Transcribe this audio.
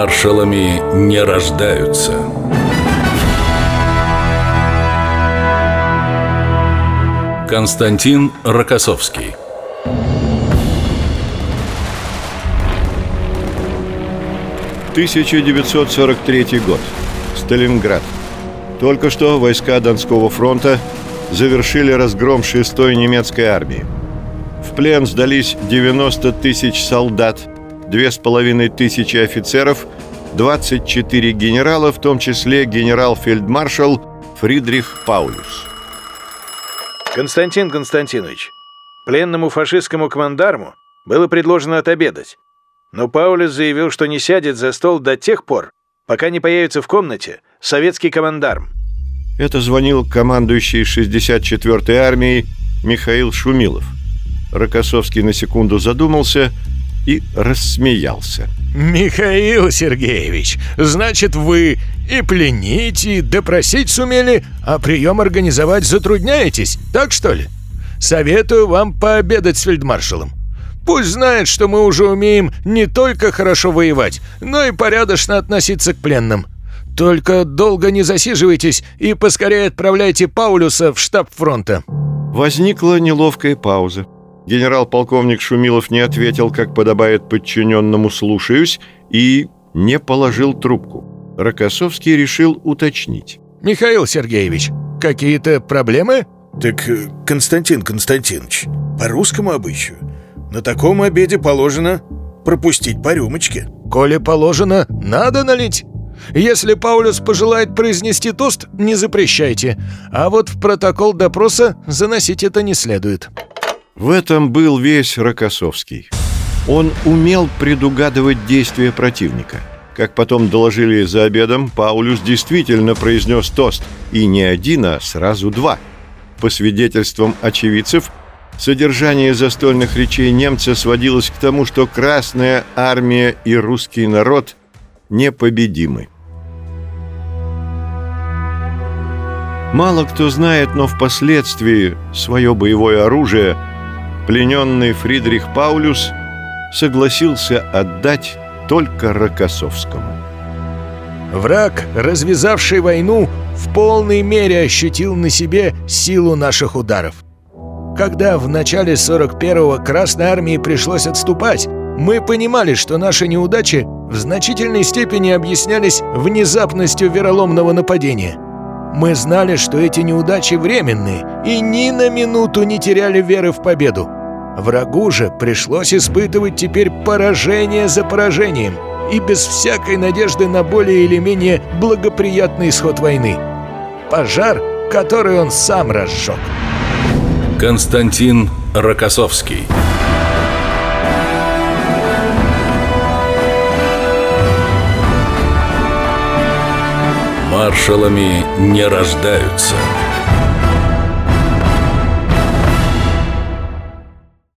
Маршалами не рождаются. Константин Рокоссовский «1943 год. Сталинград. Только что войска Донского фронта завершили разгром 6-й немецкой армии. В плен сдались 90 тысяч солдат, 2,5 тысячи офицеров, 24 генерала, в том числе генерал-фельдмаршал Фридрих Паулюс. Константин Константинович, пленному фашистскому командарму было предложено отобедать. Но Паулюс заявил, что не сядет за стол до тех пор, пока не появится в комнате советский командарм. Это звонил командующий 64-й армией Михаил Шумилов. Рокоссовский на секунду задумался и рассмеялся. «Михаил Сергеевич, значит, вы и пленить, и допросить сумели, а прием организовать затрудняетесь, так что ли? Советую вам пообедать с фельдмаршалом. Пусть знает, что мы уже умеем не только хорошо воевать, но и порядочно относиться к пленным. Только долго не засиживайтесь и поскорее отправляйте Паулюса в штаб фронта». Возникла неловкая пауза. Генерал-полковник Шумилов не ответил, как подобает подчиненному «слушаюсь» и не положил трубку. Рокоссовский решил уточнить. «Михаил Сергеевич, какие-то проблемы?» «Так, э, Константин Константинович, по русскому обычаю, на таком обеде положено пропустить по рюмочке». «Коли положено, надо налить». Если Паулюс пожелает произнести тост, не запрещайте, а вот в протокол допроса заносить это не следует. В этом был весь Рокоссовский. Он умел предугадывать действия противника. Как потом доложили за обедом, Паулюс действительно произнес тост, и не один, а сразу два. По свидетельствам очевидцев, содержание застольных речей немца сводилось к тому, что Красная Армия и русский народ непобедимы. Мало кто знает, но впоследствии свое боевое оружие – плененный Фридрих Паулюс согласился отдать только Рокоссовскому. Враг, развязавший войну, в полной мере ощутил на себе силу наших ударов. Когда в начале 41-го Красной Армии пришлось отступать, мы понимали, что наши неудачи в значительной степени объяснялись внезапностью вероломного нападения. Мы знали, что эти неудачи временные, и ни на минуту не теряли веры в победу. Врагу же пришлось испытывать теперь поражение за поражением и без всякой надежды на более или менее благоприятный исход войны. Пожар, который он сам разжег. Константин Рокоссовский Маршалами не рождаются –